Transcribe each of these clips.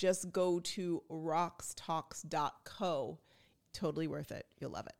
just go to roxtalks.co. Totally worth it. You'll love it.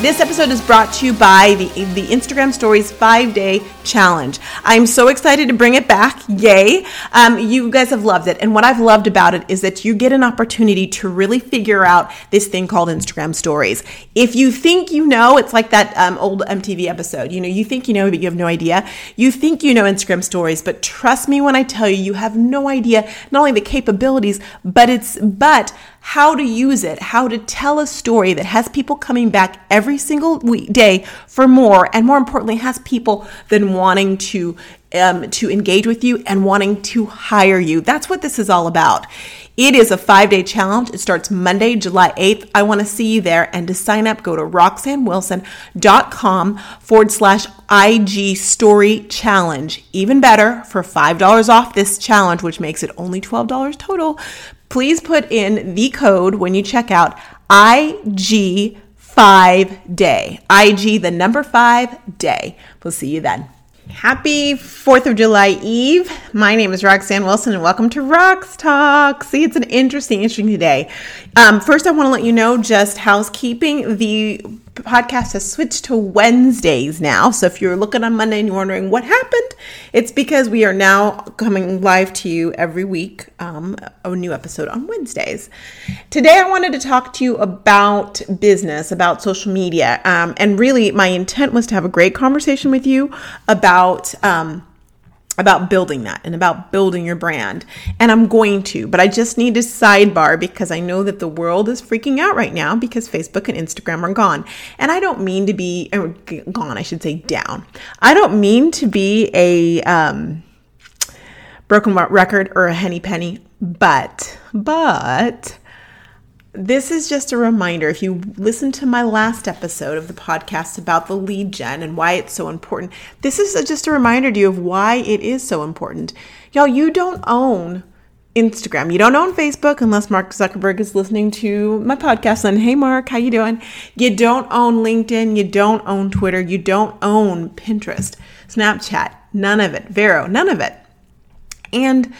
This episode is brought to you by the, the Instagram Stories five day challenge. I'm so excited to bring it back. Yay. Um, you guys have loved it. And what I've loved about it is that you get an opportunity to really figure out this thing called Instagram Stories. If you think you know, it's like that um, old MTV episode. You know, you think you know, but you have no idea. You think you know Instagram Stories, but trust me when I tell you, you have no idea not only the capabilities, but it's, but how to use it, how to tell a story that has people coming back every single week, day for more, and more importantly, has people then wanting to um, to engage with you and wanting to hire you. That's what this is all about. It is a five day challenge. It starts Monday, July 8th. I want to see you there. And to sign up, go to roxannewilson.com forward slash IG story challenge. Even better, for $5 off this challenge, which makes it only $12 total, please put in the code when you check out IG five day. IG, the number five day. We'll see you then. Happy 4th of July Eve. My name is Roxanne Wilson and welcome to Rox Talk. See, it's an interesting, interesting day. Um, first, I want to let you know just housekeeping. The podcast has switched to Wednesdays now. So if you're looking on Monday and you're wondering what happened, it's because we are now coming live to you every week, um, a new episode on Wednesdays. Today, I wanted to talk to you about business, about social media. Um, and really, my intent was to have a great conversation with you about. Um, about building that and about building your brand. And I'm going to, but I just need to sidebar because I know that the world is freaking out right now because Facebook and Instagram are gone. And I don't mean to be er, gone, I should say down. I don't mean to be a um, broken record or a henny penny, but, but, this is just a reminder. If you listen to my last episode of the podcast about the lead gen and why it's so important, this is just a reminder to you of why it is so important. Y'all, you don't own Instagram. You don't own Facebook unless Mark Zuckerberg is listening to my podcast. And hey, Mark, how you doing? You don't own LinkedIn. You don't own Twitter. You don't own Pinterest, Snapchat. None of it. Vero. None of it. And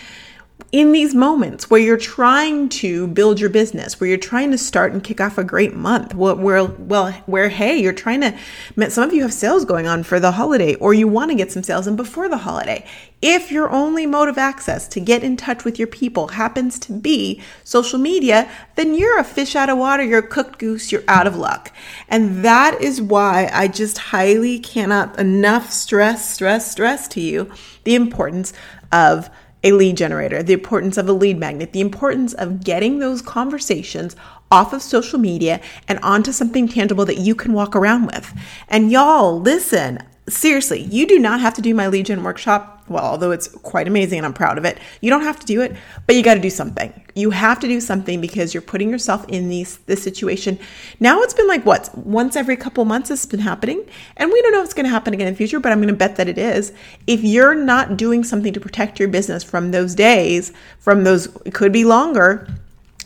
in these moments where you're trying to build your business, where you're trying to start and kick off a great month, where, well, where, hey, you're trying to, some of you have sales going on for the holiday, or you want to get some sales in before the holiday. If your only mode of access to get in touch with your people happens to be social media, then you're a fish out of water, you're a cooked goose, you're out of luck. And that is why I just highly cannot enough stress, stress, stress to you the importance of a lead generator, the importance of a lead magnet, the importance of getting those conversations off of social media and onto something tangible that you can walk around with. And y'all, listen, seriously, you do not have to do my lead gen workshop. Well, although it's quite amazing and I'm proud of it, you don't have to do it, but you got to do something. You have to do something because you're putting yourself in these this situation. Now it's been like what once every couple months it's been happening, and we don't know if it's going to happen again in the future, but I'm going to bet that it is. If you're not doing something to protect your business from those days, from those it could be longer,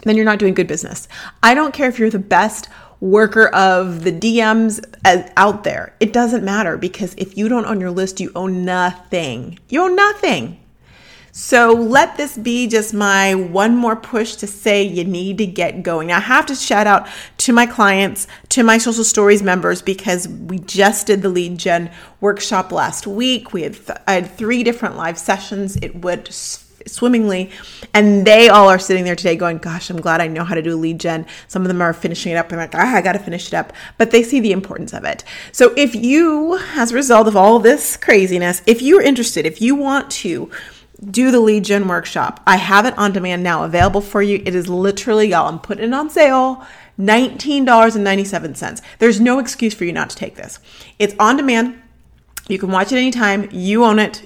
then you're not doing good business. I don't care if you're the best worker of the DMs uh, out there. It doesn't matter because if you don't own your list, you own nothing. You own nothing. So let this be just my one more push to say you need to get going. I have to shout out to my clients, to my social stories members, because we just did the lead gen workshop last week. We had, th- I had three different live sessions. It was swimmingly. And they all are sitting there today going, Gosh, I'm glad I know how to do lead gen. Some of them are finishing it up. I'm like, ah, I got to finish it up. But they see the importance of it. So if you, as a result of all this craziness, if you're interested, if you want to, do the lead gen workshop. I have it on demand now available for you. It is literally, y'all, I'm putting it on sale. $19.97. There's no excuse for you not to take this. It's on demand. You can watch it anytime. You own it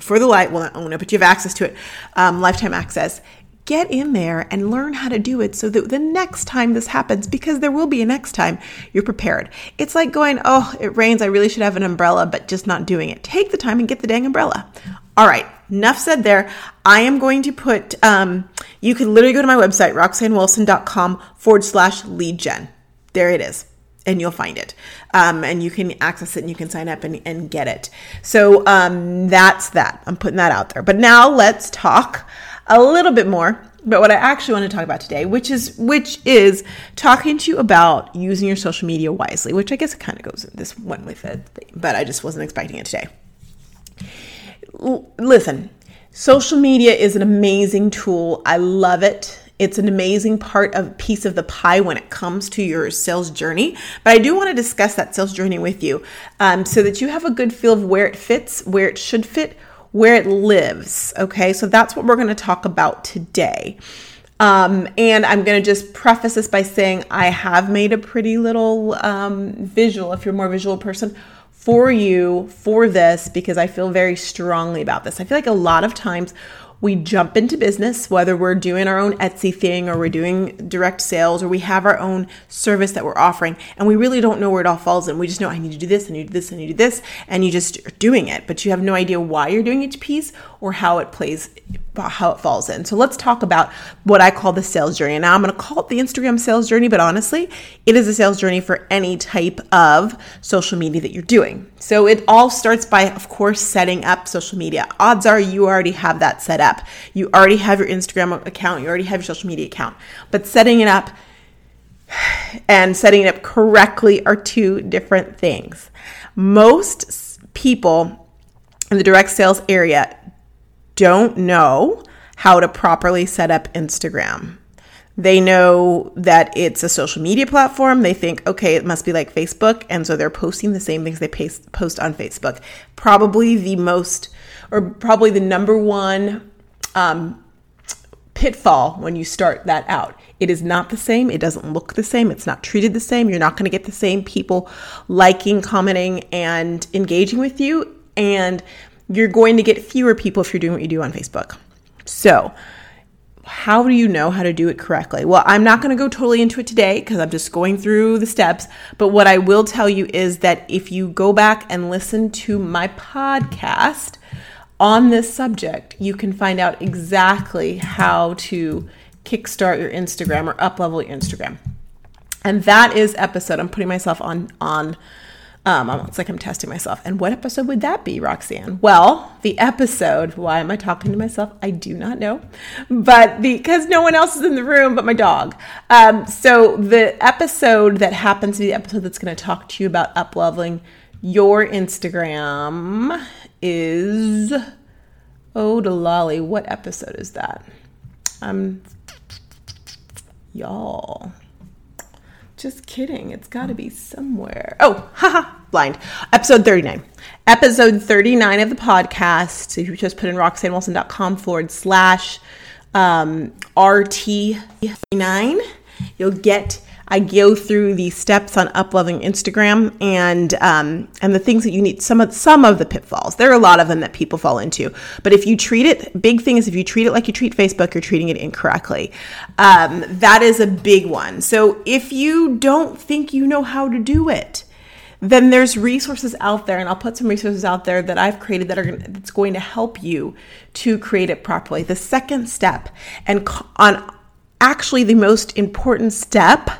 for the light. Well, not own it, but you have access to it, um, lifetime access. Get in there and learn how to do it so that the next time this happens, because there will be a next time, you're prepared. It's like going, oh, it rains. I really should have an umbrella, but just not doing it. Take the time and get the dang umbrella. All right, enough said there. I am going to put, um, you can literally go to my website, roxannewilson.com forward slash lead gen. There it is and you'll find it. Um, and you can access it and you can sign up and, and get it. So um, that's that. I'm putting that out there. But now let's talk a little bit more about what I actually want to talk about today, which is which is talking to you about using your social media wisely, which I guess it kind of goes this one with it, but I just wasn't expecting it today. L- listen, social media is an amazing tool. I love it. It's an amazing part of piece of the pie when it comes to your sales journey. But I do want to discuss that sales journey with you um, so that you have a good feel of where it fits, where it should fit, where it lives. Okay, so that's what we're going to talk about today. Um, and I'm going to just preface this by saying I have made a pretty little um, visual, if you're a more visual person, for you for this because I feel very strongly about this. I feel like a lot of times we jump into business, whether we're doing our own Etsy thing or we're doing direct sales or we have our own service that we're offering, and we really don't know where it all falls in. We just know I need to do this, need to do this, need to do this, and you just are doing it, but you have no idea why you're doing each piece or how it plays, how it falls in. So let's talk about what I call the sales journey. Now I'm going to call it the Instagram sales journey, but honestly, it is a sales journey for any type of social media that you're doing. So it all starts by, of course, setting up social media. Odds are you already have that set up. You already have your Instagram account, you already have your social media account. But setting it up and setting it up correctly are two different things. Most people in the direct sales area don't know how to properly set up Instagram. They know that it's a social media platform. They think, okay, it must be like Facebook. And so they're posting the same things they post on Facebook. Probably the most, or probably the number one um, pitfall when you start that out. It is not the same. It doesn't look the same. It's not treated the same. You're not going to get the same people liking, commenting, and engaging with you. And you're going to get fewer people if you're doing what you do on Facebook. So, how do you know how to do it correctly? Well, I'm not going to go totally into it today because I'm just going through the steps. But what I will tell you is that if you go back and listen to my podcast on this subject, you can find out exactly how to kickstart your Instagram or uplevel your Instagram. And that is episode. I'm putting myself on on um, it's like I'm testing myself. And what episode would that be, Roxanne? Well, the episode, why am I talking to myself? I do not know. But because no one else is in the room but my dog. Um, so the episode that happens to be the episode that's going to talk to you about up leveling your Instagram is Oh lolly, what episode is that? Um y'all. Just kidding. It's got to be somewhere. Oh, haha, blind. Episode 39. Episode 39 of the podcast. If you just put in roxannewilson.com forward slash um, RT39. You'll get I go through the steps on upleveling Instagram and um, and the things that you need. Some of some of the pitfalls. There are a lot of them that people fall into. But if you treat it, big thing is if you treat it like you treat Facebook, you're treating it incorrectly. Um, that is a big one. So if you don't think you know how to do it, then there's resources out there and I'll put some resources out there that I've created that are gonna, that's going to help you to create it properly. The second step and on actually the most important step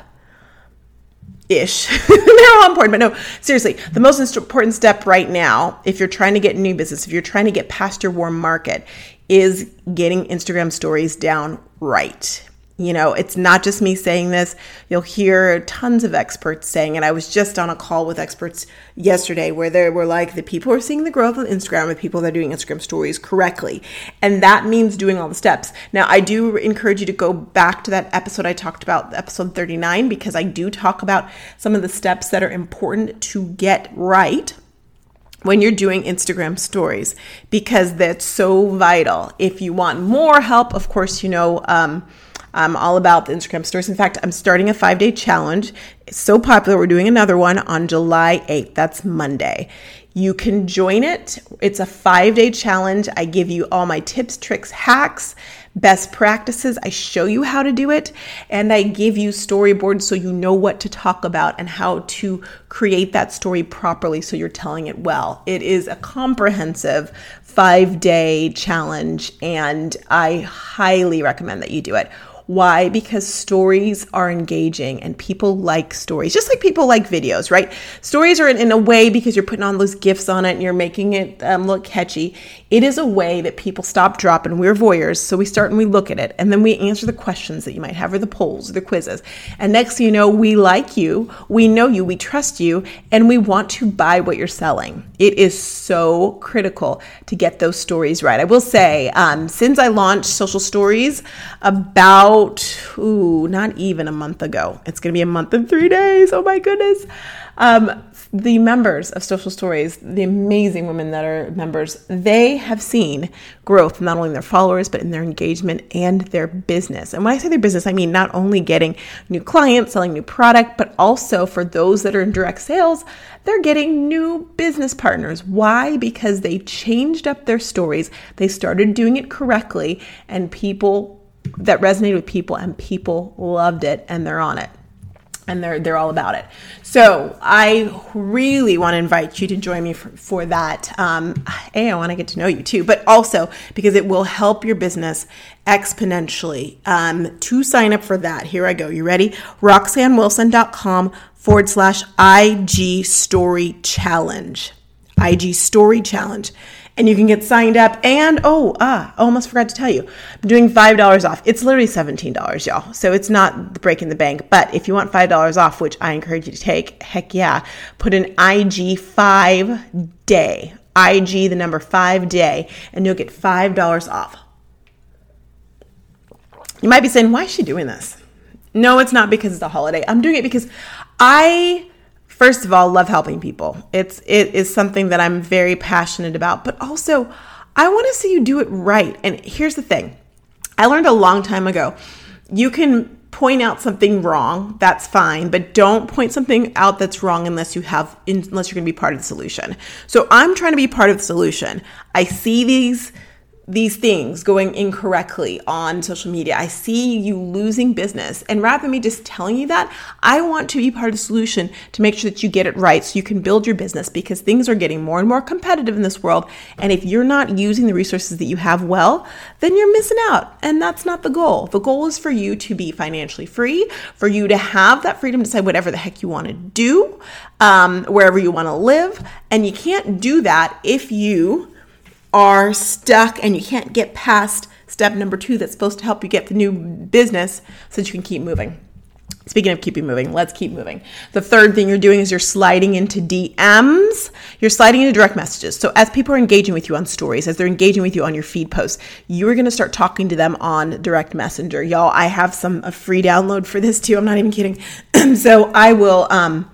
ish. They're all important, but no, seriously, the most important step right now, if you're trying to get new business, if you're trying to get past your warm market, is getting Instagram stories down right. You know, it's not just me saying this. You'll hear tons of experts saying it. I was just on a call with experts yesterday where they were like, the people are seeing the growth of Instagram and people that are doing Instagram stories correctly. And that means doing all the steps. Now, I do encourage you to go back to that episode I talked about, episode 39, because I do talk about some of the steps that are important to get right when you're doing Instagram stories because that's so vital. If you want more help, of course, you know, um, I'm all about the Instagram stories. In fact, I'm starting a five day challenge. It's so popular. We're doing another one on July 8th. That's Monday. You can join it. It's a five day challenge. I give you all my tips, tricks, hacks, best practices. I show you how to do it. And I give you storyboards so you know what to talk about and how to create that story properly so you're telling it well. It is a comprehensive five day challenge, and I highly recommend that you do it. Why? Because stories are engaging and people like stories, just like people like videos, right? Stories are in, in a way because you're putting on those gifs on it and you're making it um, look catchy. It is a way that people stop, drop, and we're voyeurs. So we start and we look at it and then we answer the questions that you might have or the polls or the quizzes. And next you know, we like you, we know you, we trust you, and we want to buy what you're selling. It is so critical to get those stories right. I will say, um, since I launched Social Stories about about, ooh, not even a month ago. It's going to be a month and three days. Oh my goodness. Um, the members of Social Stories, the amazing women that are members, they have seen growth not only in their followers, but in their engagement and their business. And when I say their business, I mean not only getting new clients, selling new product, but also for those that are in direct sales, they're getting new business partners. Why? Because they changed up their stories, they started doing it correctly, and people that resonated with people and people loved it and they're on it and they're they're all about it. So I really want to invite you to join me for, for that. Um, a, I want to get to know you too, but also because it will help your business exponentially. Um, to sign up for that, here I go. You ready? RoxanneWilson.com forward slash IG Story Challenge. IG Story Challenge and you can get signed up. And oh, ah, almost forgot to tell you, I'm doing five dollars off. It's literally seventeen dollars, y'all. So it's not breaking the bank. But if you want five dollars off, which I encourage you to take, heck yeah, put an IG five day, IG the number five day, and you'll get five dollars off. You might be saying, why is she doing this? No, it's not because it's a holiday. I'm doing it because I first of all love helping people. It's it is something that i'm very passionate about but also i want to see you do it right. And here's the thing i learned a long time ago you can point out something wrong that's fine but don't point something out that's wrong unless you have unless you're going to be part of the solution. So i'm trying to be part of the solution. I see these these things going incorrectly on social media. I see you losing business. And rather than me just telling you that, I want to be part of the solution to make sure that you get it right so you can build your business because things are getting more and more competitive in this world. And if you're not using the resources that you have well, then you're missing out. And that's not the goal. The goal is for you to be financially free, for you to have that freedom to decide whatever the heck you want to do, um, wherever you want to live. And you can't do that if you are stuck and you can't get past step number two that's supposed to help you get the new business so that you can keep moving. Speaking of keeping moving, let's keep moving. The third thing you're doing is you're sliding into DMs. You're sliding into direct messages. So as people are engaging with you on stories, as they're engaging with you on your feed posts, you're going to start talking to them on direct messenger. Y'all, I have some a free download for this too. I'm not even kidding. so I will um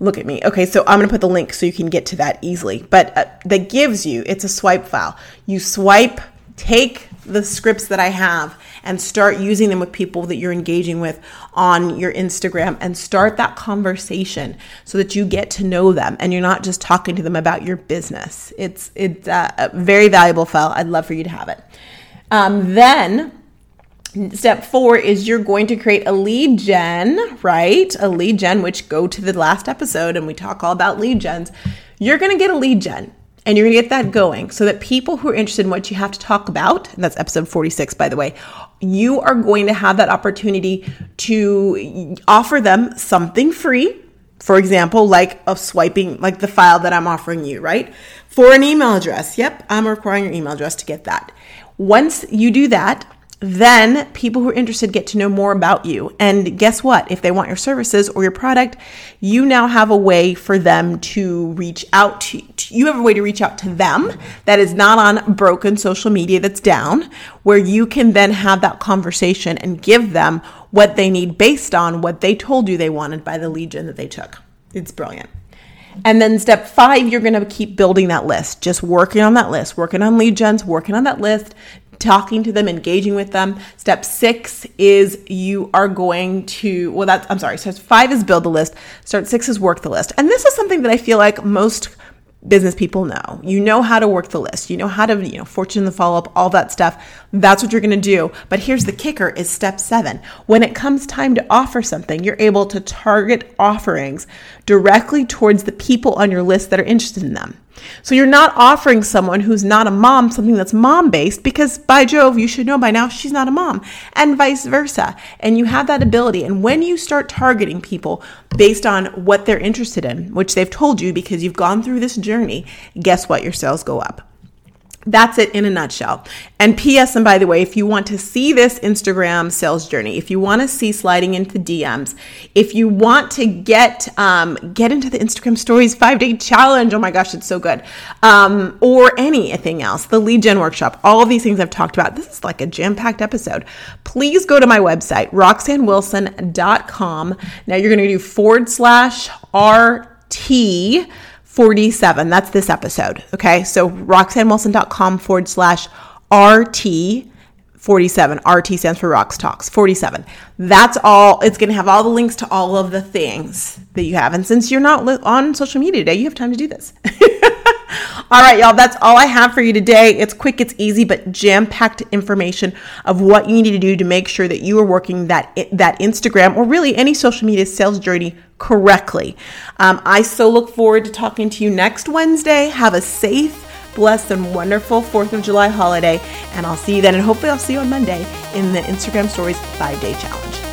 look at me. Okay, so I'm going to put the link so you can get to that easily. But uh, that gives you, it's a swipe file. You swipe, take the scripts that I have and start using them with people that you're engaging with on your Instagram and start that conversation so that you get to know them and you're not just talking to them about your business. It's it's uh, a very valuable file. I'd love for you to have it. Um, then Step four is you're going to create a lead gen, right? A lead gen, which go to the last episode and we talk all about lead gens. You're going to get a lead gen and you're going to get that going so that people who are interested in what you have to talk about, and that's episode 46, by the way, you are going to have that opportunity to offer them something free. For example, like of swiping, like the file that I'm offering you, right? For an email address. Yep, I'm requiring your email address to get that. Once you do that, then people who are interested get to know more about you. And guess what? If they want your services or your product, you now have a way for them to reach out to you You have a way to reach out to them that is not on broken social media that's down, where you can then have that conversation and give them what they need based on what they told you they wanted by the gen that they took. It's brilliant. And then step five, you're going to keep building that list, just working on that list, working on lead gens, working on that list, talking to them, engaging with them. Step six is you are going to, well, that's, I'm sorry. Step five is build the list. Step six is work the list. And this is something that I feel like most business people know. You know how to work the list. You know how to, you know, fortune the follow up, all that stuff. That's what you're going to do. But here's the kicker is step 7. When it comes time to offer something, you're able to target offerings directly towards the people on your list that are interested in them. So you're not offering someone who's not a mom something that's mom based because by Jove, you should know by now she's not a mom and vice versa. And you have that ability. And when you start targeting people based on what they're interested in, which they've told you because you've gone through this journey, guess what? Your sales go up. That's it in a nutshell. And PS, and by the way, if you want to see this Instagram sales journey, if you want to see sliding into DMs, if you want to get um, get into the Instagram Stories five day challenge, oh my gosh, it's so good, um, or anything else, the lead gen workshop, all of these things I've talked about. This is like a jam packed episode. Please go to my website, roxannewilson.com. Now you're going to do forward slash RT 47. That's this episode. Okay. So roxannewilson.com forward slash RT 47. RT stands for Rox Talks 47. That's all. It's going to have all the links to all of the things that you have. And since you're not on social media today, you have time to do this. all right, y'all. That's all I have for you today. It's quick, it's easy, but jam-packed information of what you need to do to make sure that you are working that that Instagram or really any social media sales journey correctly. Um, I so look forward to talking to you next Wednesday. Have a safe, blessed, and wonderful 4th of July holiday. And I'll see you then. And hopefully, I'll see you on Monday in the Instagram Stories five day challenge.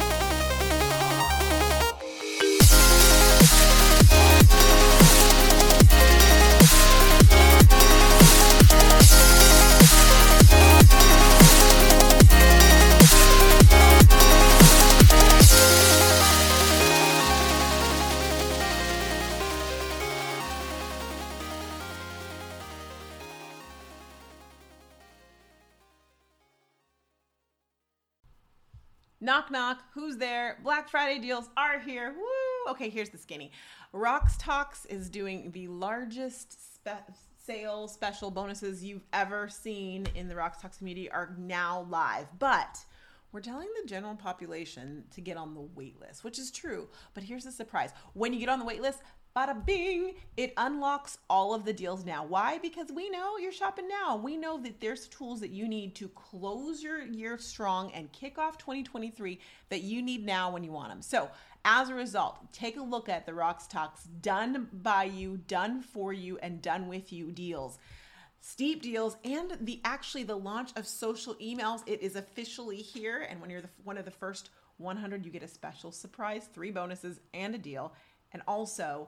Knock, knock. Who's there? Black Friday deals are here. Woo! Okay, here's the skinny. Rox Talks is doing the largest spe- sale special bonuses you've ever seen in the Rox Talks community are now live. But we're telling the general population to get on the wait list, which is true. But here's the surprise when you get on the wait list, bada bing, it unlocks all of the deals now. Why? Because we know you're shopping now. We know that there's tools that you need to close your year strong and kick off 2023 that you need now when you want them. So, as a result, take a look at the Rox Talks done by you, done for you, and done with you deals steep deals and the actually the launch of social emails it is officially here and when you're the, one of the first 100 you get a special surprise three bonuses and a deal and also